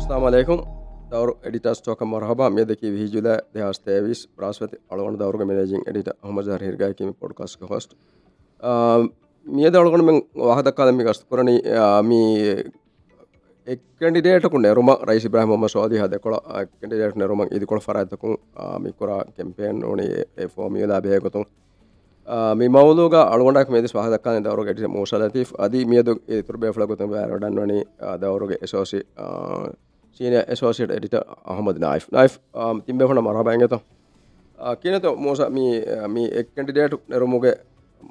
ස්ථාමලයකුම් දවරු එඩිට ස්ටෝක මරහබ මේ දෙක විහිජුල දෙහස් තේවිස් ප්‍රාස්වති අලුවන් දවරු මනජින් එඩිට හමජ හිර්ගයකම පොඩ්කස්ක හොස්ට මිය දවලගන මෙ වහදක්කාලමි ගස්තු කරන මී ඩිටකු නෙරුම රයිසි බ්‍රහම සෝදි හද කොළ ෙට නෙරුම ඉදිකොළ රඇතකු මිකොර කැම්පේෙන් ඕනේ ෆෝමියලා බයකොතුන් මවලෝග අලුවටක් මේ පහදක් දවරු ගැට මෝසලති අද මියද තුර බැලකුත රඩන් වන දවරුගේ එසෝසි සීන එසෝසිට එඩිට අහමද නයි් නයි් තිම්බෙහන මරබැගත කියනත මෝස මේ එක්කටිඩේට නැරුමුගේ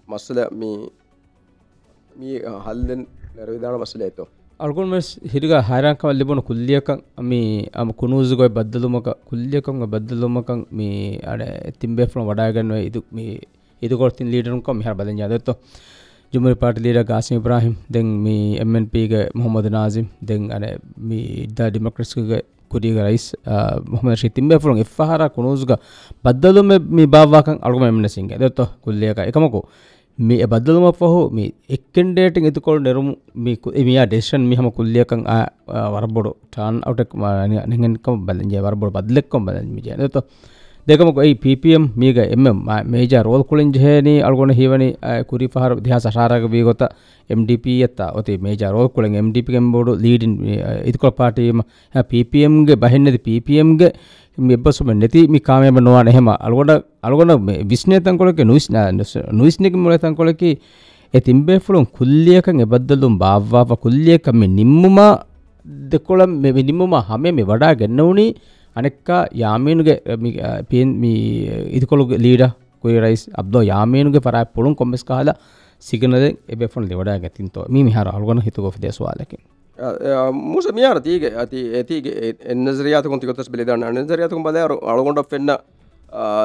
මස්සල මේ හල්දෙන් නැරවිධාන මස්සල ඇතෝ. අල්ගුන් මෙස් හිරිග හරංකවල් ලිබුණු කුල්ලියකන් මේ අම කුණුසුගොයි බද්දලුමක කුල්ලියකංග බද්දලුමකන් මේ අඩ තිම්බේෆන වඩාගන්නවා ඉදු මේ ඉදකොත්තින් ලීඩරුන්කො මෙහර බදෙන් යදොත්තු ජුමරි පාට ලීඩ ගාසිම ඉබ්‍රාහිම් දෙන් මේ එම්එන්පීගේ මොහොමද නාසිම් දෙන් අනේ මේ ඉද්දා ඩෙමොක්‍රට්ස්ගේ කුඩිග රයිස් මොහම ශිතිම් ෆරුන් එහර කුණුසුග බද්දලුම මේ බාවාකන් අලුම එමන සිංහ දොත්ත කුල්ලියක එකමකු මේ බදලුම පහු මේ එක්කෙන්ඩේටන් එතුකොල් නෙරුම් මේමයා ඩේෂන් මෙහම කුල්ලියකන් වරබොඩු ටාන් අවටක් නිගෙන්කම බලජය වරබොඩ බදලෙක්කොම් බලමිජය දොත්ත ත දෙකමක ඒ පපම් මීග එම මේජ රෝල් කුලින් ජහනි අල්ගොන හිවනි කුරි පහර දිහ සාරක වීගොත MDP ඇත්ත ඔති මේජ රෝල් කුලින් MDP කෙම්බෝඩු ලීඩින් ඉතිකොල් පාටීම. පපම්ගේ බහින්නද පපම්ගේ එබ්බසුම නැති මි කාමයම නොවාන එහෙම අලගොඩ අලගොඩ විශ්නයතන්කොලක නුස් නුයිස්නෙක මුලතන්කොලකි එතිම්බේ ෆුළුන් කුල්ලියකන් එබද්දලුම් භාව්වාව කුල්ලියකම නිම්මුමා දෙකොළ මෙ නිම්මුම හම මේ වඩා ගන්නවුණී අනෙක්ක යාමේනුගේ පින් ඉදිකොළු ලීඩ කුරයිස් අබ්දෝ යාමේනුගේ පරා පුළුන් කොම්මස් කාලා සිගනද එබෙෆොන් ලෙවඩා ගැතින්තෝ මි හර අල්ගොන හිතුකො දෙස්වාලකින් musa miyara tige ati etige ennazariyatukum tigotas bilidana ennazariyatukum badaru algonda fenna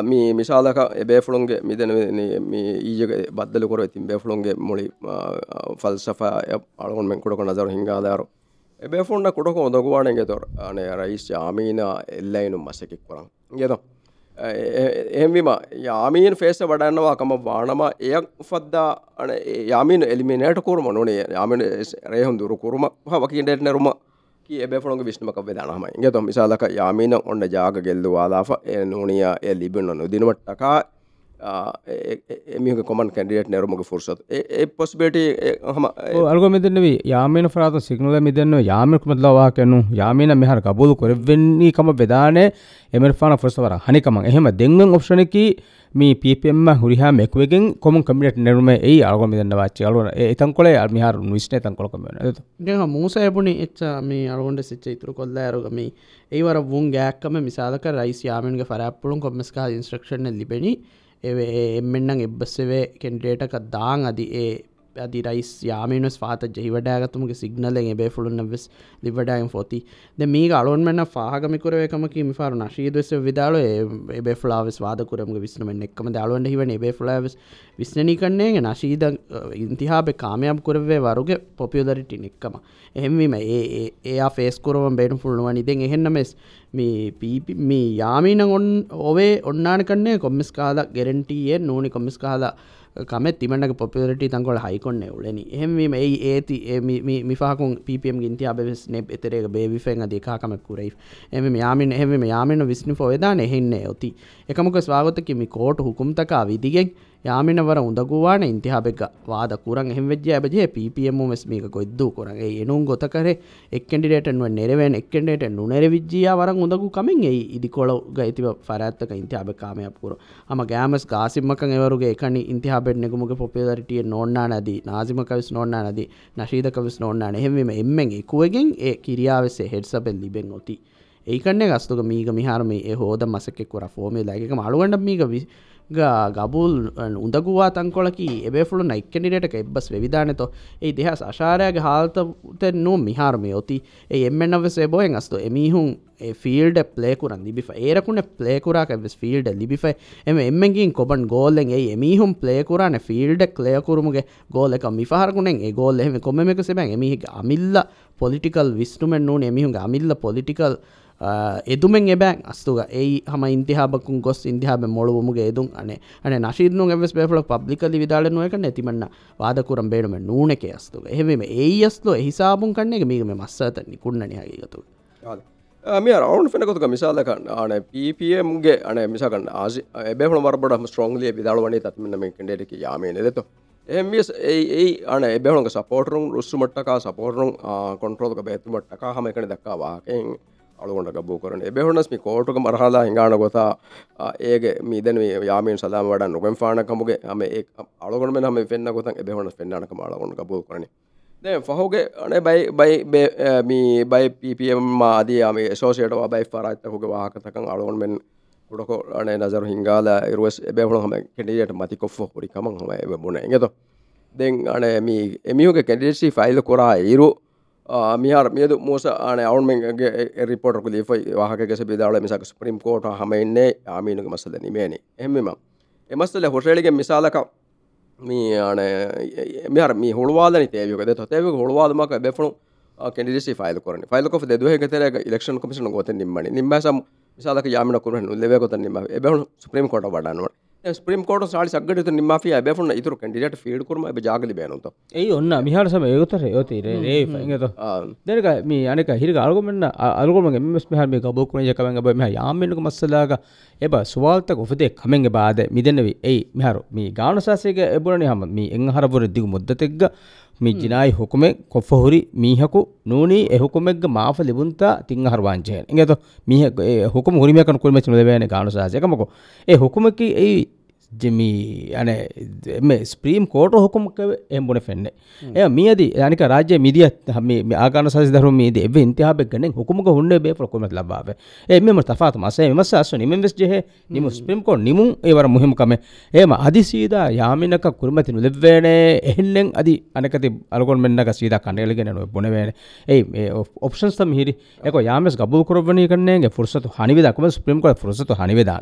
mi misalaka ebefulunge midene mi ijege baddale koro etin befulunge muli falsafa algon men kodoko nazaru hingadaru ebefulna kodoko odoguwanenge tor ane rais amina ellainu maseke koran ngedo එහෙම යාමීන් ෆේස වඩන්නවා කම වානම එයක් උෆද්දා අන යාමීන් එලිමිනේට කුරුම නොනේ යාමීන් රේහුන් දුරු කුරුම වකින්ඩේට නෙරුම කි එබෙෆොළොගේ විශ්නමක වෙදානහම ඉගේ තො මිසාලක යාමීන ඔන්න ජාග ගෙල්දුවාලාෆ ඒ නූනියා ඒ ලිබින්න නොදිනවට්ටකා එමික common කැඩියට නැරුමගේ ෆුර්සත් ඒ පොස්බේට හම අල්ග මෙදනවී යාමන ්‍රාත සිගනල මිදන්න යාමක මදලවා කැනු යාමන මෙහර කබුදු කොරවෙන්නේ කම බෙදානේ එමරාන ෆොස්වර හනිකම. එහෙම දෙංගන් ඔප්ෂණකි මේ පපම හුරිහා මෙක්වගෙන් කොම කමිට නෙරුම ඒ අල්ග මිදන්න වාච්ච අලුවන. එතන් කොලේ අල්මිහර විශ්න තන් කොළකම දෙහ මූස ඇපුණි එච්ච මේ අරුන්ට සිච්ච ඉතුරු කොල්ල ඇරුගම ඒවර වුන් ගෑක්කම මිසාලක රයිස් යාමන්ගේ ෆරපපුළුන් කොමස්කා ඉන්ස්ට්‍රක්ෂණ ලිබෙනි එම්මෙන්නම් එබ්බස්සවේ කෙන්ඩේටක දාං අදි ඒ අදි රයිස් යාමනස් පාත ජහිවඩාගතුමගේ සිගනලෙන් එබේ ෆුළුන්න වෙස් ලිවඩායම් ොති ද මේ අලුවන්මන්න පාගමිකරයකමක මිපාර නශීදස විදාල එබේ ලාස් වාදකරම විස්නම එක්කම අලුවන්ට හිවන එබේ ලාස් විශ්නනී කන්නේ නශීද ඉන්තිහාබ කාමයම් කරවේ වරුගේ පොපියදරිටි එක්කම. එහෙමීම ඒ ඒ ෆේස්කරම බේට ෆුල්ුවනි දෙ එහෙන්නමෙස් මේ යාමීන ඔන් ඔවේ ඔන්නාන කන්නේ කොම්මිස් කාලා ගෙරෙන්ටියේ නෝනි කොමිස් කාලා කම තිමට පොපිට තංකොල හයිකොන්න උලනි. එහෙම ඒ ඒති මිපාකුන් පපම් ගින්ති අබෙස් නෙබ් එතරේ බේවිෆෙන් අදකාකම කුරයි. එම යාමින් එහෙම යාමන විස්්නි ොයදා එහෙන්නේ ඔති. එකමක ස්වාගතකි කෝට හුකුම්තකා විදිගෙන් යාමිනවර උදගුවාන ඉන්තිහාබෙක් වාද කුරන් එහෙවෙජ ඇබජේ පපම මෙස්මීක කොද්දු කරන්. එනුම් ගොතකර එක්කෙන්ඩිටනුව නෙරවෙන් එක්කෙන්ඩට නුනෙර විජ්ජිය වරන් උදගු කමින් ඒ ඉදිකොල ගයිතිව ෆරඇත්තක ඉන්තිහාබ කාමයක්පුර හම ගෑමස් ගාසිම්මක එවරුගේ එකනි ඉන්තිහාබෙට නෙකුමගේ පොපේදරිටිය නොන්නා නදී නාසිමකවිස් නොන්නා නදී නශීදකවිස් නොන්නාන එහෙම එම්මෙන් එකුවගෙන් ඒ කිරියාවෙසේ හෙඩ්සබෙල් ලිබෙන් ඔති ඒකන්නේ ගස්තුක මීග මිහාරම ඒ හෝද මසකෙක්වර ෆෝමේ ලයික අලුවන්ඩ මීග ගබුල් උදගවා තංකොලකි එබෙෆුළු නයික්කනිට එබ්බස් වෙවිධානතො ඒ දෙහස් අශාරයගේ හාල්තත නෝ මිහාරමය යොති ඒ එම්මෙන්න්නවසේ බොයෙන් අස්තු එමිහුන් ෆිල්ඩ පලේකුරන් ලිබි ඒරකුණ පලේකුරාක ෆිල්ඩ ලිබිෆ එම එම්මගින් කොබන් ගෝල්ලෙන් ඒ එමිහුම් පලේකුරාන ෆිල්ඩ කලයකුරුමගේ ගෝලක මිහරකුණෙන් ඒ ගෝල් එහෙම කොමක සෙබැන්. එමිහිගේ අමිල්ල පොලිටිකල් විස්ටුමෙන් නූන. එමිහුගේ අමිල්ල පොලිටිකල් එදුමෙන් එබෑන් අස්තුග ඒ හම ඉන්තිහාබකුන් ගොස් ඉන්දිහාබ මොළුවමුගේ එදුම් අනේ. අන නශීදනු එවස් බේල පබ්ලිකලි විදාලනුවක නැතිමන්න වාදකුරම් බේඩුම නූනෙක අස්තුග. එහෙම ඒ අස්ලෝ එහිසාබුන් කන්නේ මේකම මස්සත නිකුන්නන හගේගතු මේ රවුන් ෙනකොතුක මිසාලක අන පපම්ගේ අන මිසකන්න ආසි එබෙහුණ වරබඩ ස්ට්‍රෝන්ලිය විදාලවනේ තත්මනම කෙඩෙක යාමේ නෙදතු එමස් ඒ අන එබෙහුණක සපෝටරුම් රුස්සුමට්ටක සපෝටරුම් කොන්ට්‍රෝලක බේතුමට්ටක හම එකන දක්කාවාකෙන් අලුගොට ගබූ කරන එබෙහුණස්මි කෝටුක මරහලා හිඟාන ගොතා ඒගේ මීදන යාමෙන් සදාම වඩ නොකෙන් ානකමුගේ හම ඒ අලුගොන හම පෙන්න්න ගොතන් එබෙහුණ පෙන්න්නක මාලගොන ගබූ කරන ෆහෝගේ අන බයි බයි මී බයි පිපම් මාදයාම සෝසයට බයි පරත්තකුගේ වාහකතකන් අලුවන්මෙන් ුඩකො අන නසර හිංගාල ඉරුවස් එබැහුණ හම කෙටියට මති කොෆ පොඩිකම හම බුණ එගෙත. දෙන් අන මී එමියුගේ කෙඩිසි ෆයිල් කොරා ඉරු මිහර මියද මෝස ආන අවුන්මගේ රිපෝටක ලිෆයි වාහකෙස බිදාල මිසක ස්ප්‍රීම් කෝට හමයින්නේ ආමීනුක මසද නිමේනි එමම එමස්තල හොටේලිගේ මිසාලක මේ ආන මෙහර මේ හොළුවාදන තේවකද තේව හොළුවාදමක බෙෆුණු කෙඩිසි ෆයිල් කරන ෆයිල්ක දෙදුව තර ලක්ෂන් කමිෂන ගොත නිම්මනි නිම්බසම් මිසාලක යාමන කරන ලෙවකොත නිම එබවුණු ස්ප්‍රීම් කොට වඩන්නුවට ස්ප්‍රීම් කෝට සාලි සක්ගට නිම්මාිය බැෆුන ඉතුර කැඩිට ෆීඩ් කරම. ජාගලි බැනත ඒ ඔන්න මිහාරසම යුතර යෝතීර ඒගත දෙක මේ අනක හිරි අල්ගොමන්න අල්ගොම මෙස් හම ගබෝකුණ ජකවග බම යාමෙනක මස්සලාග. එබ ස්වාල්ත ගොෆදේ කමෙන්ග බාද මිදනවී ඒ මිහරු මේ ගානසාසයක එබරණ හම මේ එංහරපුර දිගු මුද්දතෙක්ග මේ ජිනායි හොකුමෙ කොෆහුරි මීහකු නූනී එහුකුමෙක්ග මාෆ ලිබුන්තා තිං හරවාංචය එගත මීහ හොකුම හුරිමකන කුල්මච නොදවෑන ගානසාසයකමකො. ඒ හොකුමකි ඒ ජෙමි අන එම ස්ප්‍රීම් කෝට හොකුමක එම්බුණ ෆෙන්න්න එය මියද යනික රාජ්‍ය මිදිය හම ආගන සස් දරු මීද එව ඉන්තිහාබ ගන හොකුමක හුන්න බේ පොකොමත් ලබාව? එම තෆාත මසේ මස අස්ව නිමෙස් ජෙහ නිම ස්ප්‍රීම් කෝ නිමුන් ඒවර මුහෙමකම ඒම අධිසීද යාමිනක කුරමති නුලෙව්වේන එහෙල්ලෙන් අධි අනකති අලකොල් මෙන්නක සීද කණඩලගෙන නො බොනවේන ඒ ඔප්ෂන්ස්තම හිරි. එක යාමස් ගබූ කරවනය කන්නේ ෆුරසතු හනිවිදක්ම ස්ප්‍රීම් කොට ෆුරසතු හනිවිදා?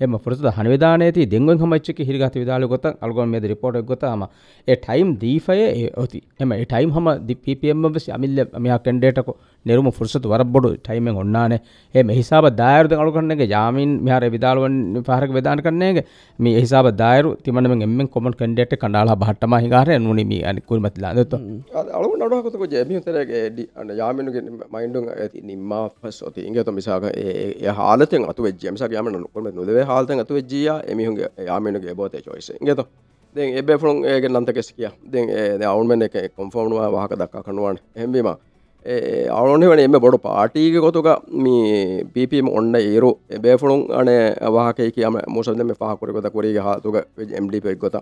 එම ෆුරසතු හනිවිදානයති දෙංගුවෙන් ಹಮಚ್ಚಿ ಹಿರಿಗಾತಿ ವಿದಾಳು ಗೊತ್ತ ಅಲ್ಗೊಂಡ್ ಮೇದ ರಿಪೋರ್ಟ್ ಗೊತ್ತ ಹಮ ಎ ಟೈಮ್ ದೀಫಯೆ ಓತಿ ಎಮ ಎ ಟೈಮ್ ಹಮ ದಿ P P M bus ಅಮಿಲ್ಲ Miya ಕೆಂಡೇಟಕು නිරුම ෆුර්සතු වරබ්බොඩු ටයිමෙන් ඔන්නානේ. ඒ මේ හිසාබ දායරුද අලු කන්නේගේ යාමින් මෙහාර විදාලවන් පහරක වේදාන කන්නේගේ මේ හිසාබ දායරු තිමනමෙන් එම්මෙන් කොමන් කැන්ඩිඩේට් කණ්ඩාලා බහට්ටම හිගාරේ නුනි මේ අනි කුල්මත් ලාදතෝ අලු නඩහ කොතක ජේ මේ තරගේ අන්න යාමිනුගේ මයින්ඩුන් ඇති නිම්මා ෆස් ඔති ඉංගේ තෝ මිසාක ඒ හාලතෙන් අතු වෙජ්ජිය මිසාක යාමන කොල්ම නුදවේ හාලතෙන් අතු වෙජ්ජියා එමිහුගේ යාමිනුගේ බෝතේ චොයිස් ඉංගේ තෝ දෙන් එබේ ෆලොන් ඒගේ නන්තකෙස් කියා. දෙන් ඒ අවුන්මෙන් එක කොන්ෆර්ම් වහක දක්වා කනුවානේ එහෙම්බීමා අවුනේ වන එම බොඩු පාටීග කොතුක මේ පිපීම ඔන්න ඒරු. එබේෆුළුන් අන වාහකයි කියම මුසල්ද මේ පහකුරකොත කුරගේ හතුක එම්ඩි පෙක් ගොත.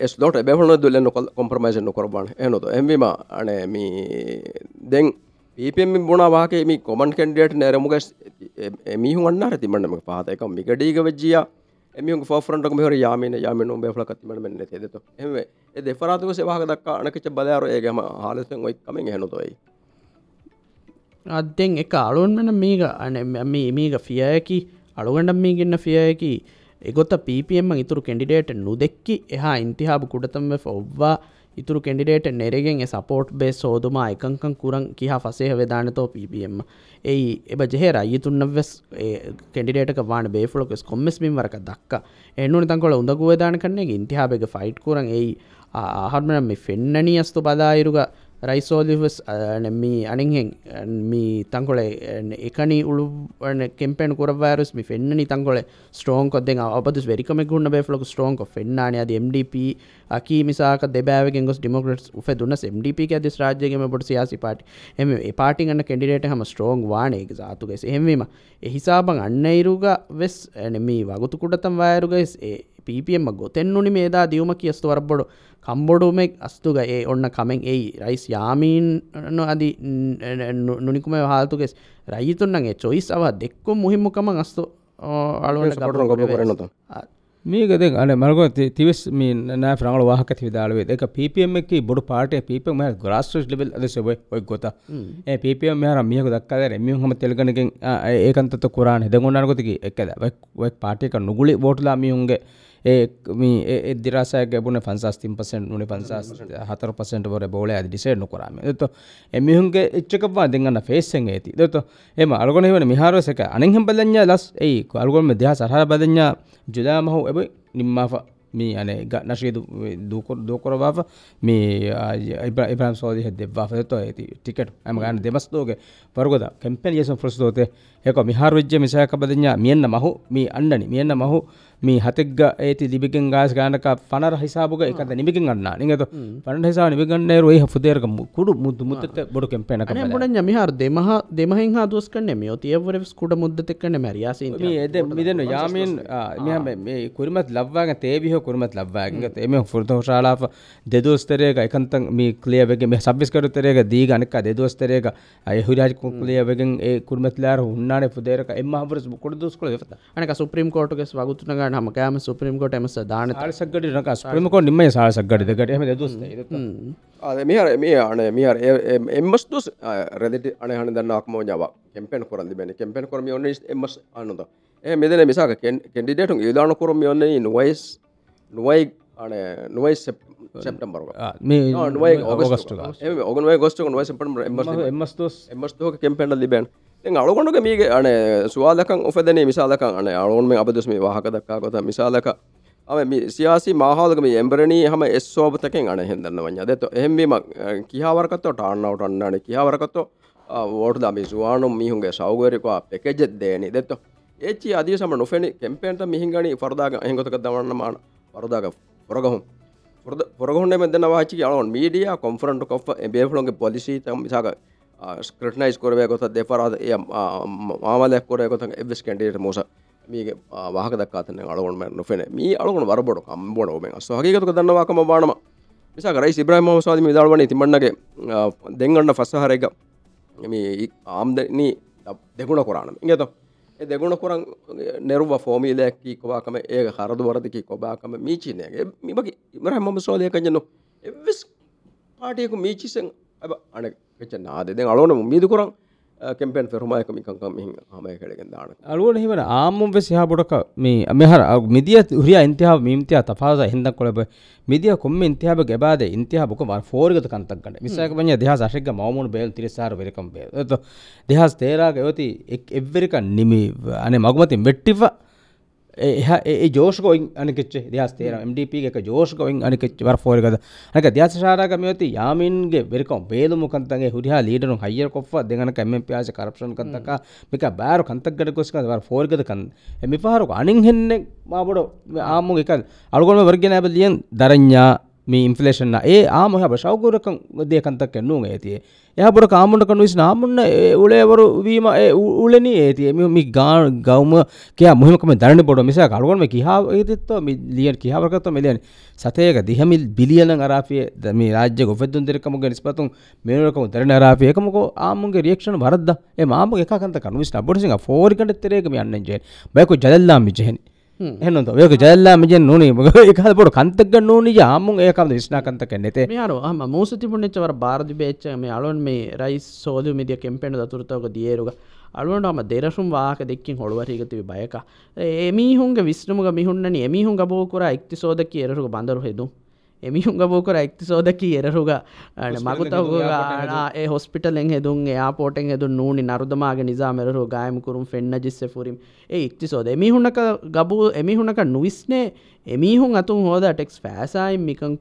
එස් දොට එබෙහුණ දුල්ලන්න කොම්ප්‍රමයිස නොකරබන එනොත එම්වීම අන මේ දෙන් පීපෙම බුණ වාකේ මේ කොමන් කැන්ඩියට නෑරමුග මිහු අන්නර තිබන්නම පාතයක මිගඩීග වෙජ්ජියා. එමියුගේ ෆෝෆ්‍රන්ට් එක මෙහෙර යාමින යාමින උඹේ ෆ්ලක් අතිමන මෙන්න තේදෙතෝ එහම. ඒ දෙෆරාතුක සේවාහක දක්කා අනකච්ච බදාරෝ ඒගම හාලසෙන් ඔයි කමෙන් එහෙනතොයි අද්දෙන් එක අලුන්මන මේක අන මේ මේක ෆියයකි අලුගඩම් මේ ගන්න ෆියයකි එගොත්ත පපම් ඉතුරු කෙන්ඩිඩේට නුදෙක්කි. එහා ඉන්තිහාබ කුඩතම ඔබ්වා ඉතුරු කෙන්ඩිඩේට නෙරගෙන් සපෝට් බේ සෝදුමා එකංකන් කුරන් කිහා ෆසේහ වෙදානතෝ පපම් එයි එබ ජෙහෙර අයිතුන්නවෙස් කෙඩිටක වාන බේෆලොකෙස් කොම්මස්මින් වරක දක් එන්නු තංකොල උඳගුවදාන කන්නේ ඉන්තිහාබෙක ෆයිට් කරන් එයි ආහර්මනම් මේ ෆෙන්නනී අස්තු බදායිරුග රයිසෝලිවස් නැමි අනිහෙන් මී තංකොලේ එකනි උළු කෙම්පෙන් කුරවරස් මි ෆෙන්න්නනි තංකොල ස්ටෝන් කොද අපද වෙරිකම ගුණ බේලක ස්ටෝන්ක ෆෙන්න්නාන අද MDP අකි මිසාක දෙබෑවගෙන් ගොස් ඩිමොක්‍රට් උප දුන්න MDP ඇද රාජ්‍යගම බොට සියාසි පාට එම පාටිගන්න කෙඩිට හම ස්ටෝන් වානයක සාතුගෙස් එහෙමීම එහිසාබං අන්නයිරුග වෙස් එනමී වගුතුකුඩතම් වයරුගස් ඒ පපම ගොතෙන්නුනි මේදා දියුම කියස්තු වරබොඩු කම්බොඩුමෙක් අස්තුග ඒ ඔන්න කමෙන් ඒ රයිස් යාමීන් අදි නුනිකුම හාතුගෙස් රයිතුන්නගේ චොයිස් අව දෙක්කො මුහිම්මකම අස්තු අලුවට ගොබ කරනත මේකද අන මරග තිවස් නෑ ්‍රංගල වාහක විදාලුවේ එක පපම එක බොඩු පාට පපම ග්‍රස්ස් ලිබල් අද සබ ඔයි ගොත. ඒ පපම මෙහර මියක දක්කද එමිය හම තෙල්ගනකින් ඒකන්ත කුරාන් හෙදගොන්නනකොතික එකද පාටක නුගුලි බෝටලා මියුන්ගේ ඒ දිරාසය ගැබුණ පන්සස්තිම් පසෙන් නුනි පන්සස් හතර පසට වර බෝල ඇද ඩිසේ නොකරම. ත එමිහුන්ගේ එච්චකවා දෙගන්න ෆේසෙන් ඇති. දත එම අල්ගොනවන මිහාරසක අනෙහම් බලඥ ලස් ඒ අල්ගොල්ම දෙහ සහර බදඥා ජුදාමහු එබ නිම්මාා මේ අනේ නශීද දෝකොරවාාව මේ ඉබ්‍රම් සෝදි දෙවා ත ඇති ටිකට ඇම ගන්න දෙමස්තෝගේ පරගොද කැම්පෙන් යසම් ෆ්‍රස්තෝත එක මිහාර විජ්‍ය මිසයක බදඥා මියන්න මහු මේ අන්නනි. මියන්න මහු මේ හතෙක්ග ඒති ලිබිගෙන් ගාස් ගානක පනර හිසාබග එකත නිමිකින් අන්න නිගත පට හිසා නිගන්න රුව හපුදේරක කුඩු මුද මුත්තත බොඩු කෙම්පෙනක බොඩ මිහාර දෙමහ දෙමහින් හදුස් කන්න මේ. තියවර ස්කුඩ මුද්දතෙක්කන්න මැරියාස ඒද මිදන්න යාමෙන් මේ කුරමත් ලබ්වාග තේවිහ කුරමත් ලබ්වාගත එම ෆෘතහ ශාලාප දෙදස්තරේක එකන්තන් මේ කලියවගේ මේ සබිස්කරතරේක දී ගනක දෙදස්තරේක අය හුරාජ කුලියවගෙන් ඒ කුරමත්ලාර උන්නාන පුදේරක එම හරස් කුඩ දුස්කල අනක සුප්‍රීම් කෝට්ගේ වගතුනග හම කෑම සුප්‍රීම් කොට එමස දාන සක්ගට නක ස්ප්‍රමකො නිම සාසක්ගට හෙම. දුස් අද මෙහර මේ අන මිහර එම්මස් දුස් රෙදිට අනහන දන්නාක්ම ජාව කෙම්පෙන් කොරදි බැන කෙම්පෙන් කරම ඔන්න එමස් අනුද. ඒ මෙදන මිසාක කෙන්ඩිඩේටු යදාන කරම ඔන්න නොවයිස් නොවයි අන නොවයි සෙප්ටම්බර නොවයි ඔගස්ට ඔගනය ගොස්ට නොව සෙපට එමස් එමස්තෝක කෙම්පෙන්ඩ ලිබැන් අලුගොඩුක මීගේ අන ස්වාදකන් ඔපදන මිසාලකන් අන අලුන්ම අබදස්ම වාහක දක්කා කොත මිසාලක. අම සියාසි මාහාලකම එම්බරණී හම එස්සෝපතකෙන් අන හෙදන්න වඥ දෙත එහෙම්බීම කියාවරකත්තෝ ටාන්නවට අන්නන කියාවරකත්තෝ වෝට දමි සුවානුම් මිහුන්ගේ සෞගරකවා පෙකෙජෙත් දේනි දෙත්ත ඒචි අදිය සම නොෆෙනි කෙම්පෙන්ට මිහිගනි ෆරදාග එහකොතක දවන්න මාන වරදාග පොරගහුම්. පොරගහුන්න මෙදන වාචි අලුන් මීඩිය කොන්ෆරන්ට කො බේෆලොන්ගේ පොලිසි තම මිසාක ස්ක්‍රටනයිස් කොරය කොත දෙපරාද එය මාමලයක් කොරය කොත එවස් කැන්ඩේට මෝස මේ වාහක දක්කාතන අලුවන්ම නොෆෙන මේ අලුවන වරබොඩ කම්බොඩ ෝම සහගේකතු දන්නවාකම බානම. නිසා කරයි සිබ්‍රහම සාධම දල්වන තිමන්නගේ දෙගන්න ෆස්සහරක මේ ආම්දනී දෙගුණ කොරාන. ඉගත දෙගුණ කොරන් නෙරුව ෆෝමීලයක්කි කොවාකම ඒ හරදු වරදකි කොබාකම මීචිනයගේ මිබගේ ඉමරහම සෝලයකජන්න එවස් පාටයකු මීචිසෙන් ඇබ අන ෙච්ච නාද අලුවන මීද කරන් කෙම්පෙන් ෆෙරුමයකමිකංකම හම කළගෙන් දාන අලුවන හිවන ආමුම් සිහ බොඩක මේ මෙහර මිදිය රිය ඉන්තිහා මීමතිය තපාස හිදක් කොළබ මිදිය කොම ඉන්තිහාබ ගැබාද ඉන්තිහ බොක ෆෝර්ගත කන්තක්ගට විසාක වඥ දෙහ සශක මවමුණ බේල් තිරිසාර වෙරකම් බේ දෙහස් තේරාග යවති එක් එවරික නිමි අනේ මගමතින් වෙට්ටිව ඒ ජෝෂකොයින් අනිකෙච් දස් තේර MDP එක ජෝෂකොයින් අනිකෙච් වර ෆෝරගද අනක දශාරක මෙති යාමින්ගේ වෙරකම් බේදුමුකන්තගේ හුරිහා ලීඩරු හයිර කොප්ව දෙගන කැම පියාස කරප්ෂන් කන්තක මේක බෑරු කන්තක්ගට කොස්ක වර ෆෝර්ගදකන් එමි පහරුක අනින් හෙන්නේ මාබොඩ ආමු එක අලුගොම වර්ගෙන ඇබලියෙන් දරඥා මේ ඉන්ෆලේෂන්න ඒ ආමහ බශවකුරකම් දේකන්තක් එන්නුව ඇතිේ එහපුට කාමුට කනු විස් නාමුන්න උලේවරු වීම උලන ඒති මි ගා ගෞම කිය මුහමකම දරන බොඩ මිස කරුවන්ම කිහා ඒතිත්ව ලියන් කියාවරකත්ව මෙලයන් සතයක දිහමිල් බිලියන අරාපිය දම රාජ්‍ය ගොෆෙදුන් දෙරකමග නිස්පතුන් මේනකම දරන රාපයකමක ආමුගේ රියක්ෂණ වරද මාම එකකන්ත කනුවිස් බොඩසිං ෆෝරිකට තරේකම යන්නජය බැකු ජල්ලාම් විජහනි එහනො යක ජල්ලා මජ නොනේ එකහ පොට කන්තක නෝනි යාමුන් ඒකම විශ්නාකන්තක නෙතේ යාරු හම මූස තිබුණෙච්චවර බාරධි බේච්ච මේ අලුවන් මේ රයිස් සෝද මිදිය කෙම්පෙන්ට දතුරතවක දියරුග අලුවන්ටම දෙරසුම් වාක දෙක්කින් හොළුවරීගතිවි බයක එමිහුන්ගේ විශ්නමුග මිහුන්නනි එමිහුන් ගබෝකුර එක්ති සෝදක එරරුග බඳරු හෙදු එමිහුන් ගබෝකර එක්ති සෝදකි එරරුග මගුතවග හොස්පිටලෙන් හෙදුන් යාපෝටෙන් හෙදු නූනි නරුදමාගේ නිසාමෙරරු ගායමකුරුම් ෆෙන්න්න ජිස්ස ෆුරිම්. ඒ ඉක්ති සෝද එමිහුන්නක ගබූ එමිහුණක නුවිස්නේ එමිහුන් අතුන් හෝද ටෙක්ස් ෑසයින් මිකන්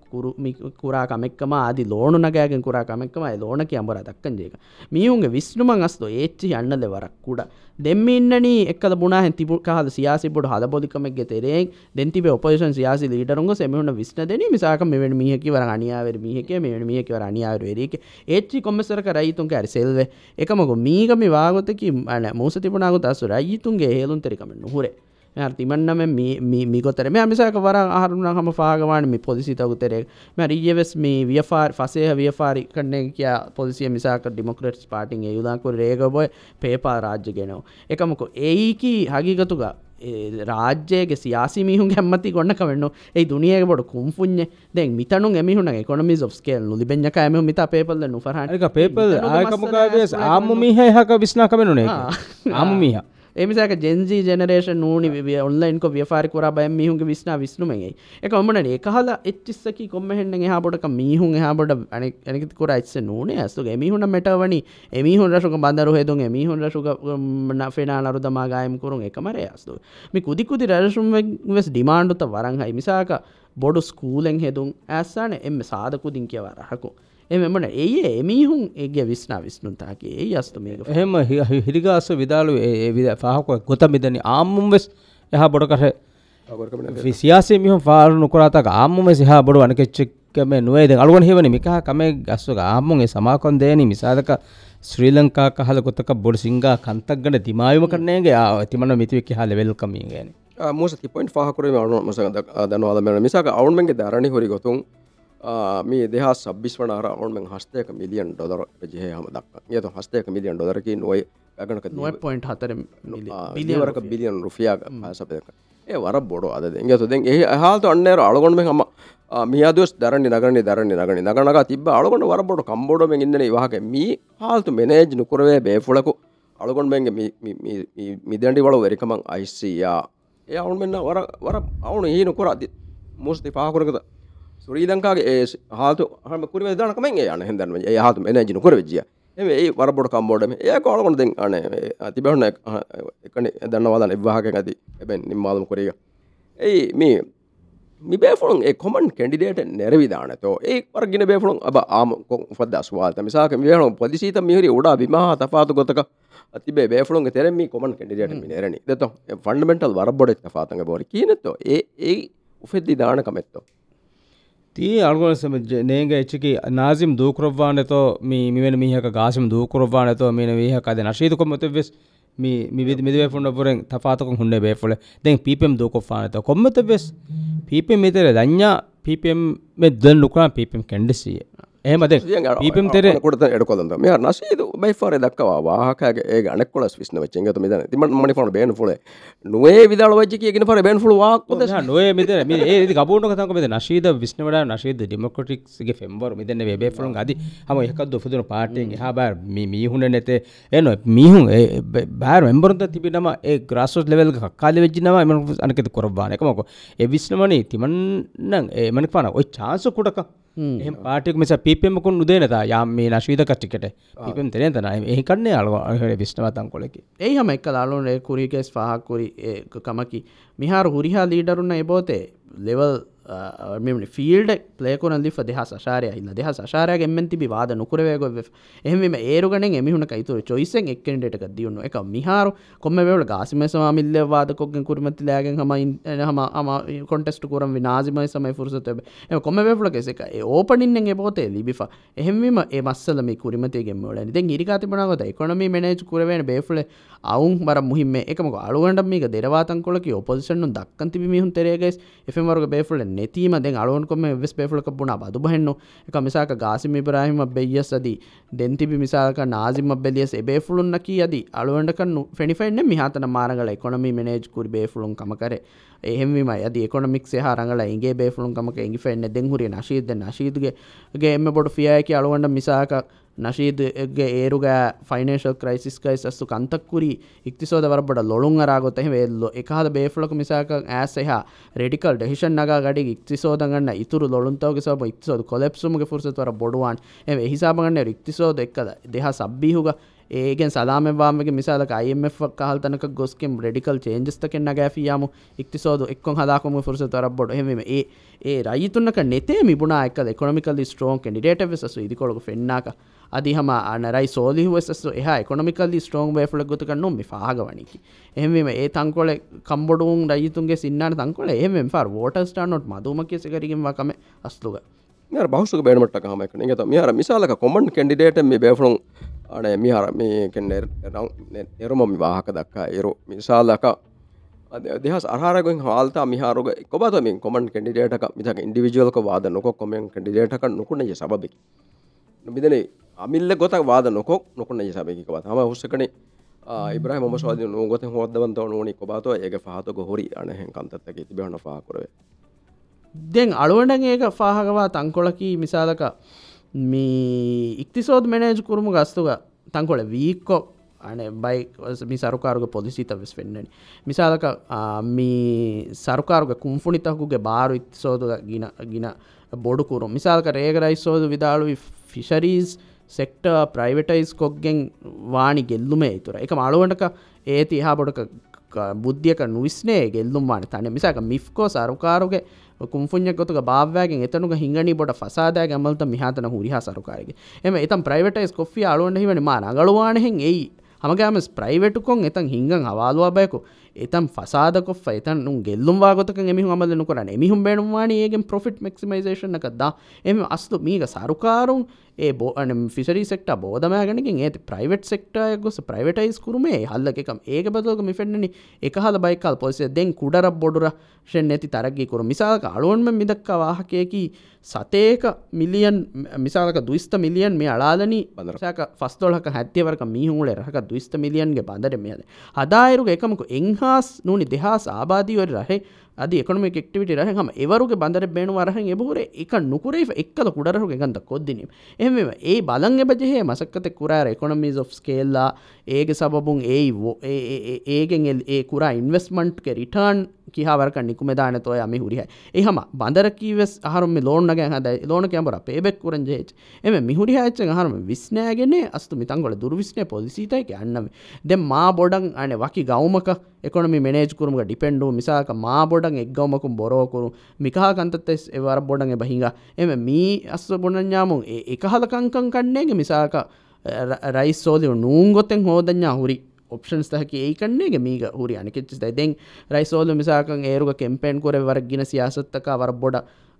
කුරා කමෙක්කම ආදි ලෝනු නගෑගෙන් කුරා කමෙක්කමයි ලෝන කියම්බර දක්කන් ජේක. මිහුන්ගේ විශ්නුමන් අස්තු ඒච්චි අන්නද වරක් කුඩ. දෙම්මින්නනී එක්ක බුණ තිබු කහද සියාසිබුඩ හද බොදිකමක් තෙරෙන් දෙතිබ ඔපෝෂන් සියාසි ලීටරුන්ග සෙමහුණ විශ්න දෙන. මිසාක මෙවැනි මිහකි වර අනියාවර මිහක මෙවැනි මිහක වර අනියාවරේක ඒච්චි කොමසරක රයිතුන්ගේ ඇරිසෙල්වේ එකමක මීගමි වාගොතකි අන මූස තිබුණාගු අසු රයිතුන්ගේ හේලුන් තෙරිකම නුහුරේ. තිමන්නම මිගොතර මේ මිසක වර අහරුණ හම පාගවාන මේ පොදිසි තවුතරේ. ම රීයවෙස් මේ වියෆාර් ෆසේහ වියෆාරි කන්නේ කිය පොදිසිය මිසාක ඩිමොක්‍රටස් පාටින් යුදාකු රේගබොය පේපා රාජ්‍ය ගෙනව. එකමකො ඒකි හගිගතුග රාජ්‍යයගේ සියාසි මිහුන් හැමති ගොන්න කවන්න ඒ දුනියගේ බොඩ කුම්පුුණ දැ මිතනු එමිහුණ කොනමි ොස්කේල් නුලිබෙන්ඥක ඇම මිත පේපල්ල නුෆරහක පේපල් ආකමකාගේ ආම මිහ හක විස්නා කමෙනුනේ ආම මිහ එමිසාක ජෙන්සී ජනරේෂන් නූනි ඔන්ලයින්ක ව්‍යාරිකර බය මිහුන්ගේ විස්නා විස්නුමගේ එක ඔමන ඒකහල එච්චිස්සකි කොම්මහෙන්න හාබොටක මිහුන් හාබොට ඇනකර යිස්ස නූනේ. ඇස්තු එමිහුණ මෙටවනි එමිහුන් රසුක බඳරු හෙදුන්. එමිහුන් රසුක ෆෙනා නරුදමා ගායම කරුන්. එකමර ඇස්තු මේ කුදිකුති රැසුම් වෙස් ඩිමාන්්ඩුත වරංහයි මිසාක බොඩු ස්කූලෙන් හෙදුන්. ඇස්සාන එම සාධකුදින් කියව එමට ඒ එමිහුන් ඒගේ විශ්නා විස්්නුන්තාගේ ඒ අස්තුමක එහෙම හිරිගාස විදාලු ඒ විද පාහකුව ගොත මිදන ආම්මුම් වෙස් එහ බොඩ කරහ සියාසේ මිහම පාරුණු කරාතක ආම්මුම සිහා බොඩු අනකච්චක්කම නුවේද අලුවන් හෙවන මිකහ කමේ ගස්සක ආම්මුන්ගේ සමාකොන් දේන. මිසාදක ශ්‍රී ලංකා කහල ගොතක බොඩ සිංගා කන්තක් ගන තිමායම කරනයගේ තිමන මිතිවක්ක හා ලෙවල්කමින් ගැන. මෝස තිපොයින් පාහකරීම අනුමසක දනවාදමන මිසාක අවුන්මගේ දරණ හොරි ගොතුන් මේ දෙහ සබ්බිස් වනාර ඔවුන්ම හස්තයක මිලියන් ඩොදර ජයහම දක් යතු හස්තයක මිලියන් ඩොදරකි නොයි ගනක නො පොයින්ට හතර බිලියවරක බිලියන් රුෆියක හසපයක ඒ වර බොඩ අද ගතු දෙ ඒ හාතු අන්නේර අලගොන්ම හම මියදස් දරන්න නගන දරන්න නගන නගනක තිබ අලගොට වර බොඩ කම්බෝඩම ඉදන වහක මී හාල්තු මෙනේජ් නුකරවේ බේෆුලකු අලගොන්මගේ මිදැඩි වල වෙරිකමං අයිස්සයා ඒ අවුන් මෙන්න වර වර අවුන ඒ නොකර අති මුස්ති පාකුරකද සුරී ලංකාගේ ඒ හාතු හම කුරි දනකමෙන් ඒ යන හෙදන්න ඒ හාතු එනජිනු කර වෙජිය එම ඒ වරබොඩ කම්බෝඩම ඒ කොලකොන දෙ අන තිබවන්න එකන දන්නවාදන එවාහක ඇති. එබැන් නිම්මාදම කොරේග. ඒ මේ මිබේෆුළුන් ඒ කොමන් කෙන්ඩිඩේට නැරවිධානතෝ ඒ වරගෙන බේෆුළුන් අබ ආම ෆද අස්වාත මිසාක මිහලු පොදිසීත මිහරි උඩා බිමහා තපාතු ගොතක තිබේ බේෆුළුන් තෙරෙමි කොමන් කෙන්ඩිඩේට මිනරනි දත ෆන්ඩමෙන්ටල් වරබොඩ තපාතඟ බොරි. කියනතෝ ඒ ඒ උෆෙද්දි දානකමෙත්තෝ තී අල්ගොනසම නේග එච්චකි නාසිම් දූකරවානතෝ මේ මිවෙන මිහක ගාසිම් දූකරවානතෝ මේන වීහක අද නශීතකොමත වෙස් මිවිද මිදේ ෆුන්න පුරෙන් තපාතක හුන්න බේෆොල දැන් පීපම් දූකොෆානත කොම්මත වෙස් පීපම් මෙතර දඥා පීපම් මෙ දන් නුකරා පීපම් කැන්ඩසිය ඒමද පීපම් තෙර කොට එඩකොලද මේ නශීද බයිෆාර දක්වා වාහකගේ ඒ අනෙක්කොල විස්න වච්චෙන්ගත මෙද තිම මනි ෆන බේන ොල නුවේ විදාල වච්චකගෙන පර බැන් ොල වාක් නොය මෙතර ඒ ගබුණ කතක මෙද නශීද විස්නවට නශීද ඩිමකොටික්ගේ ෆෙම්බර මෙදන්න වේ ෆලන් අද හම එකක් ොපදුන පාටෙන් හබර මීහුණ නැතේ. එන මීහුන් බෑර එම්බරත තිබිනම ඒ ග්‍රස්සස් ලෙවල් කාල වෙජ්නම එම අනකත කොරබාන එකමක ඒ විස්නමනේ තිමන්නන් ඒ මනි පන ඔයි චාන්සකුටක එහම පාටික් මෙස පිපෙමකුන් උදේනතා යාම මේ නශීද කට්ටිකට පිපම් තන. ඒ කන්නේ අලුව විශ්නවතන් කොලෙකි. ඒ හම එක් ලාලුනේ කුරිකෙස් පහක්කුරි කමකි. මිහාර හුරිහා ලීඩරුන්න එබෝතේ ලෙවල් මෙමනි ෆිල්ඩ පලේකොන ලිප දෙහ සාරය ඉන්න දෙහ සාරය එමෙන් තිබි වාද නොකරවයගො එහම ඒරුගන එමිහුණ කයිතුර චොයිසෙන් එක්කෙන්ටක දියුණු. එක මිහාරු. කොම වෙල ගාසිමසවා මිල්ල වාදකොගෙන් කුරමති ලෑගෙන් හම හම අම කොටෙස්ට කරම් නාසිමයි සමයි ෆුරසත එ කොම වෙල කෙසක ඕපනින්ෙන් පෝතේ ලිබිෆ එහෙම ඒ මස්සලම කුරමතිගේ මල ද ඉරිකාතිබනගත එකොනමි මනජ් කරවෙන බේෆල අවුන් බර මුහිම එකම අලුවන්ට මේක දෙරවාතන්කොලක ඔපොසිෂන්නු දක්කන්තිබ මිහුන් තෙරේගෙස් එෆමර්ග බේෆල ನೆತೀಮ ದೆಂಗ್ ಅಳವನ್ಕೊಮ್ಮೆ ವೆಸ್ ಬೇಫುಳಕ ಬುಣ ಬದು ಬಹೆಣ್ಣು එක මිසාක ගාසිම ඉබ්‍රාහිම බෙයියස් අදී දෙන්තිබි මිසාක නාසිම බෙලියස් එබේෆුළුන්නකී අදී අලුවන්ඩකන්නු ෆෙනිෆෙන්න්න මිහතන මාරගල එකොනමි මෙනේජ් කුරි බේෆුළුන් කමකර එහෙමම අද එකොනමික් හරගල ඉගේ බේෆුළුන් කමක එඟි ෆෙන්න්න දෙංහුරිය නශීද නශීදගේ එම බොඩ ෆියයකි අලුවන්ඩ මිසාක ನಶೀದ್ಗೆ ಏರುಗ ಫೈನಾನ್ಷಿಯಲ್ ಕ್ರೈಸಿಸ್ಕೈಸ್ ಅಸ್ತು ಕಂತಕ್ಕುರಿ ಇಕ್ತಿಸೋದ ವರಬಡ ಲೊಳುಂಗ ರಾಗೊತ್ತ ವೇಲ್ಲೋ ಏಕಾದ ಬೇಫುಳಕ ಮಿಸಾಕ ಆಸ್ ಎಹ ರೆಡಿಕಲ್ ಡೆಸಿಷನ್ ನಗ ಗಡಿಗೆ ಇಕ್ತಿಸೋದಂಗಣ್ಣ ಇತುರು ಲೊಳುಂತವಗೆ ಸಬ ಇಕ್ತಿಸೋದು ಕೊಲೆಪ್ಸುಮ್ಗೆ ಫುರ್ಸತ್ ವರ ಬೊಡುವಾನ್ ಎವೆ ಹಿಸಾಬಗಣ್ಣ ಇಕ್ತಿಸೋದು ಎಕ್ಕದ ದೇಹ ಸಬ್ಬೀಹುಗ ඒගෙන් සලාමවාමගේ මිසාලක අයිF කාල්තනක ගොස්කෙම් රෙඩිකල් චේන්ජස්තකෙන් නගෑෆියාම ඉක්තිසෝද එක්කො හදාකොම ෆුරස තර බොඩ. හෙම ඒ ඒ රයිතුන්නක නෙතේ මිබුණා එක් එකොමිකල් ස්ට්‍රෝන් ඩිට වෙසු ඉදිකොළක ෆෙන්නාක. අදිහම අනරයි සෝලිහුවසු එහ එකොමිකල් ස්ට්‍රෝන් වේෆල ගොතක නොම පාගවනිකි එහම ඒ තංකොල කම්බොඩුන් රයිතුන්ගේ සින්නට තංකොල එහම පාර වෝට ස්ටානොට් මදුමක සකරගින් වකම අස්ලුග. බෞෂක බේනමට කමක නිගත මිහර මිසාලක කොමන් කෙන්ඩිඩේට මේ බේෆලුන් අනේ මිහර මේකෙන් එරුම විවාහක දක්කා එරු මිසාලක දෙහස් අහරගෙන් හාල්තා මිහාරුග කොබතමින් කොමන් කෙන්ඩිඩේටක මිතක ඉන්ඩිවිජුවල්ක වාද නොකො කොමෙන් කෙන්ඩිඩේටක නොකුණේ සබබෙකි. නොබිදන අමිල්ල ගොතක් වාද නොකොක් නොකුණේ සබෙකිකවත් හම හුස්සකනේ ඉබ්‍රහ ම ස්වාද නොගොත හොදවන්ත නොනි කොබාතුව ඒක පහතක හොරි අනහෙන් කන්තත්තක තිබෙන පාකරවේ දෙන් අලුවඩන් ඒක ෆාහකවා තංකොලකී මිසාලක මේ ඉක්තිසෝද මෙනේජ් කුරුමු ගස්තුග තංකොල වීක්කො අනේ බයි මි සරුකාරුග පොලිසිත වෙස් වෙන්නනි. මිසාලක මී සරුකාරුග කුම්ෆුනිතකුගේ බාරු ඉත්සෝද ගින ගින බොඩුකුරු මිසාල්ක රේගරයිස්සෝද විදාළුවි ෆිෂරීස් සෙක්ට ප්‍රයිවටයිස් කොක්ගෙන් වානි ගෙල්ලුමේ තුර එක මළුවටක ඒති හා බොඩක බුද්ධියක නුවිස්නේ ගෙල්ලුම් වාන තන මිසාක මිෆ්කෝ සරුකාරුගේ කුම්ෆුන්යකොතුක භාවෑගෙන් එතනුක හිඟනි බොට ෆසාදෑ ඇමල්ත මිහතන හුරිහා සරුකාරගේ. එම එතම් ප්‍රයිවටයිස් කොෆ්ිය අලුවන්ට හිවන මා නගලවානෙහෙන් එයි. හමගෑමස් ප්‍රයිවටුකොන් එතන් හිංගන් හවාලුවබයකු එතම් ෆසාද කො එතන් ගෙල්ලුම් වාගතක එමි අමල කරන එමිහුම් බැනුවාන ඒගෙන් පොෆිට් මක්සිමයිසේෂන එකක්දා එම අස්තු මීග සරුකාරුන් ඒ බෝන ෆිසරි සෙක්ට බෝධමෑගෙනකින් ඒ ප්‍රයිවට් සෙක්ටය ගොස ප්‍රයිවටයිස් කරුමේ. හල්ල එකම් ඒක බදෝක මිෆෙන්න්නනි එක හල බයිකල් පොසිය දෙන් කුඩර බොඩුර ෂෙන් ඇති තරගගේ කරු මිසාක අලුවන්ම මිදක්ක වාහකයකි. සතේක මිලියන් මිසාලක දුස්ත මිලියන් මේ අලාලනි. බදරසාක ෆස්තෝලක හැත්‍යවරක මීහුල රහක දුස්ත මිලියන්ගේ බඳර මෙයද හදායරුග එකමකු එංහාස් නූනි දෙහාස් ආබාධීවර රහේ අද එකොනම ෙක්ටිවිට රහම එවරුගේ බඳර බේනු වරහ එබුර එක නුකරේ එක්කල කුඩරහු ගන්ත කොද්දිනම් එම ඒ බලං එබජහේ මසක්කත කුරාර එකොනමිස් of ස්කේල්ලා ඒගේ සබබුන් ඒ ඒගෙන් ඒ කුරා ඉන්වස්මන්ට්ක රිටර්න් කිහවරක නිකුමදාන තොය අමි හුරිහ එහම බඳරකීවස් අහරුම ලෝනග හද ලෝන කැමර පේබෙක් කරන් ජේච්. එම මිහුරිහච්ච හරම විස්නෑගෙන අස්තු මිතන්ගොල දුරවිස්නය පොලිසිතයි අන්නම දෙ මා බොඩන් අන වකි ගෞමක එකොනමි මෙනේජ් kuruම ඩිපෙන්ඩු මිසාක මා බොඩන් එක්ගවමකුම් බොරෝකුරු මිකහකන්තෙස් එවර බොඩන් එබහිඟ එම මී අස්ස බොඩඥාමුන් එකහලකංකං කන්නේගේ මිසාක රයිස් සෝලිව නූංගොත්තෙන් හෝදඥා හුරි. ඔප්ෂන්ස් තහක ඒකන්නේගේ මීග හුරි අනිකෙච්ච දැන් රයිසෝල මිසාකන් ඒරුග කෙම්පෙන් කොර වර ගින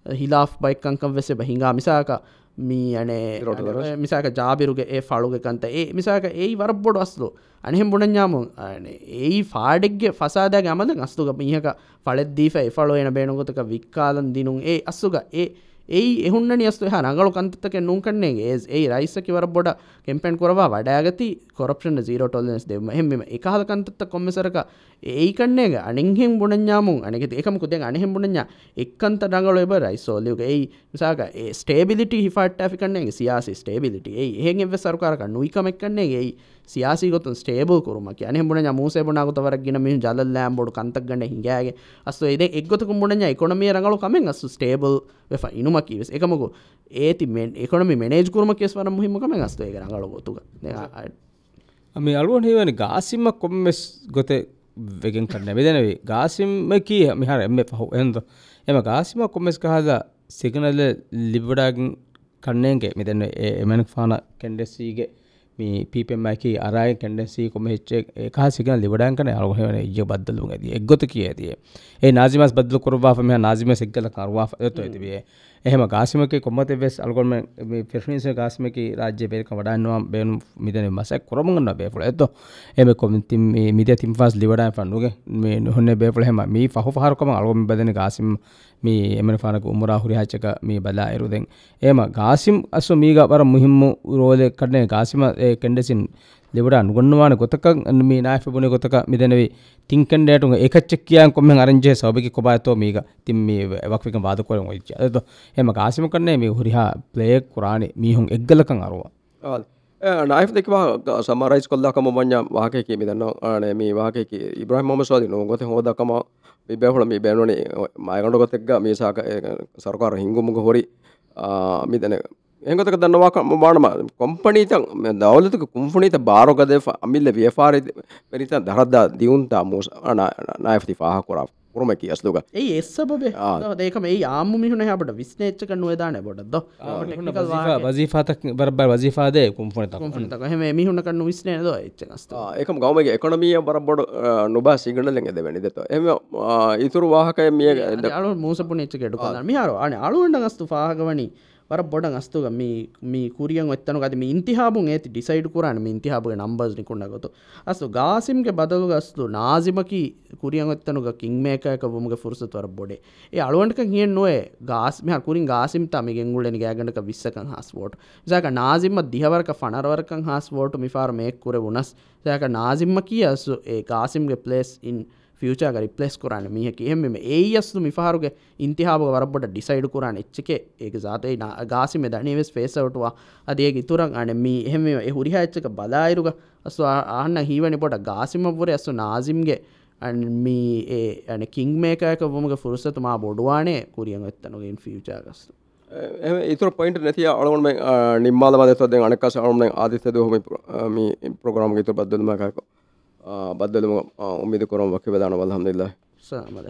සියාසත්තක වර බොඩ හිලා බයිකංකම් වෙස බහිංගා මිසාක මී අනේ මිසාක ජාබිරුගේ ඒ ෆලුගකන්ත ඒ මිසාක ඒ වරබොඩ අස්ලු. අනෙහෙම බොඩඥාමු ඒ ෆාඩෙක්ගේ ෆසාදෑ අමද අස්තුක මිහක ෆලෙද්දීෆ එෆලෝ එන බේනුගොතක වික්කාලන් දිනුම් ඒ අස්සුග ඒ ඒ එහුන්නනි අස්තු හ නගලු කන්තක නුන්කන්නේ ඒ ඒ රයිස්සකි වර බොඩ කෙම්පෙන් කරවා වඩාගති කොරප්ෂන් ජීරෝ ටොලස් දෙම හෙම එකහල කන්තත්ත කොම්මසරක ඒකන්නේග අනිහෙම් බුණඥාමුන් අනෙක ඒකමකු දෙ අනෙහෙම් බුණඥා එක්කන්ත නගල එබ රයිස්සෝලියක ඒ මිසාක ඒ ස්ටේබිලිට හිෆට ිකන්නේ සියාසි ස්ටේබිලිට ඒ එහෙන් එව සරකාරක. නුයිකමක්න්නේ ඒ සියාසිගොතු ස්ටේබල් කරුම. කියන බුණ මූසේ බනාගත වරගෙන මෙ ජලල්ලෑම් බොඩු කන්තක්ගන්න හිගගේ අස්තු ඒද එක්ගොතක මුණඥ එකොනමිය රඟලු කමෙන් අස්සු ස්ටේබල් වෙ ඉනුමකිවස් එකමකු ඒති එකොනම මේජ කරම කෙස් වර මුහිමකම අස්තු ඒ රඟල ගොතුක මේ අලුවන් හිවනි ගාසිම්ම කොම්මෙස් ගොත වෙගෙන් කරන්න බෙදනවේ ගාසිම්ම කිය මිහර එම පහු. එන්ද එම ගාසිම කොම්මෙස් කහද සිගනල්ල ලිබඩාගින් කන්නේගේ මෙතන්න එමන ාන කෙන්ඩෙස්සීගේ මේ පීපෙන්මැකි අරය කෙන්ඩෙසි කොම හෙච්ච කාසික ලිබඩන් කන අලුහවන ඉජ බද්දලු ඇති. එක්ගොත කිය ඇතිය ඒ නාසිමස් බද්දල කරවාම නාසිම සික්කල කරවා ඇතු. ඇතිවේ එහෙම ගාසිමක කොමත වෙස් අල්ගොම ෆිනිස ගාස්මක රාජ්‍ය පෙරක වඩන්නවා බේනු මිදන මසක් කොරමගන්න බේපුල ඇත එම කොමති මිද තිම්ෆස් ලිවඩ පන්නුගේ මේ නොහන්න බේපුල හෙම මේ පහ පහරකම අල්ගොම බදන ගාසිම් මේ එමන පානක උමරා හුරිහාච්චක මේ බලා එරුදෙන්. ඒම ගාසිම් අස්සු මීග වර මුහිම්මු රෝලෙ කඩනේ ගාසිම කෙන්ඩෙසින් ලෙබට අනුගන්නවාන ගොතක මේ නායපබුණ ගොතක මිදනවේ. තිංකන්ඩයටු එකච්චක් කියන් කොම අරංජය සබකි කොබායතෝ මේක. තින් මේ එවක්වික බාදකොර ච්ච ඇත එම ගාසිම කරන්නේ මේ හුරිහා ප්ලේක් කුරාණේ මීහුන් එක්ගලකං අරවා. නයි් දෙක සමරයිස් කොල්ලකම මං්ඥ වාහකයකේ මිදන්නවා න මේ වාහකයක ඉබ්‍රහම මස්වාද නොගොත හෝදකම බැහුල මේ බැනුවනේ මයගඩ ගොතෙක්ග මේ සාක සරකාර හිංගුමක හොරි මිදන ಹೆಂಗೊತ್ತಕ ದನ್ನವಾಕ ಮಾಡಮ ಕಂಪನಿತ ದೌಲತಕ ಕುಂಫಣಿತ ಬಾರೋಗದೆ ಅಮಿಲ್ಲ ವ್ಯಾಪಾರ ಮೆರಿತ ದರದ ದಿಯುಂತ ಮೋಸ නායෆති පාහ කොරා පුරමැකි අස්ලුක ඒ එස්සබේ ඒක මේ යාම මිහුණ අපට විස්නේච්ච කන දාන බොඩද වසිීපාතක් බරබ වසිීපාදය කුම්පනත හම මිහුණ කන්න විස්නය ද එච්චනස්ත එකම ගවමගේ එකොනමිය බර බොඩ නොබා සිගනලෙන් ඇද වැනි දෙත. එම ඉතුරු වාහකය මිය ල මූසපු නිච්චකට මියාර අන අලුවන්ට ගස්තු පාහගවනී ರ ಬೊಡಂ ಅಸ್ತುಗ ಮೀ ಮೀ ಕುರಿಯಂ ಎತ್ತನು ಗದಿ ಮೀ ಇಂತಿಹಾಬುಂ ಏತಿ ಡಿಸೈಡ್ ಕುರಾಣ ಮೀ ಇಂತಿಹಾಬುಗೆ ನಂಬರ್ಸ್ ನಿಕುಂಡಾಗತು ಅಸ್ತು ಗಾಸಿಮ್ಗೆ ಬದಲುಗ ಅಸ್ತು ನಾಜಿಮಕಿ ಕುರಿಯಂ ಎತ್ತನುಗ ಕಿಂಗ್ ಮೇಕಕ ಬುಮ್ಗೆ ಫುರ್ಸತ್ ವರ ಬೊಡೆ ಏ ಅಳುವಂಟಕ ಹಿಯನ್ ನೋಯೆ ಗಾಸಿಮ್ ಹಾ ಕುರಿಂ ಗಾಸಿಮ್ ತಾ ಮೀ ಗೆಂಗುಳೆನಿ ಗ್ಯಾಗಂಡಕ ವಿಸ್ಸಕಂ ಹಾಸ್ ವೋಟ್ ಜಾಕ ನಾಜಿಮ್ಮ ದಿಹವರಕ ಫಣರವರಕಂ ಹಾಸ್ ವೋಟ್ ಮಿಫಾರ್ ಮೇಕ್ ಕುರೆ ಉನಸ್ ಜಾಕ ನಾಜಿಮ್ಮಕಿ ಅಸ್ತು ಏ ಗಾಸಿಮ್ಗೆ ಪ್ಲೇಸ್ ಇನ್ ෆියචාග රිපලස් කරන්න. මියක එහෙම ඒයස්තු මිහරුගේ ඉන්තිහාබ වරබට ඩිසයිඩ් කරන්න එච්චක. ඒක සාතයි ගාසිම දනවෙස් පේසවටවා අදේ ඉතුරන් අන මී එහෙම හුරිහ එච්චක බලායිරුග අස්තු ආන්න හීවනි පොට ගාසිමවර ඇස්සු නාසිම්ගේ. මී ඒ ඇන කිං මේකයක වොමග ෆුරසතුමා බොඩුවානේ කුරියන් එත්තනගෙන් ෆියචාගස්තු ඉතුර පොයින්ට නැති අලුවන නිම්මාල මදත්වද අනකස අලුන ආදිතද හොම ප්‍රග්‍රම ඉතුර බද්දලමකක බද්දලම උමිද කොරම් වක දන වල් හම්දිල්ලා සමද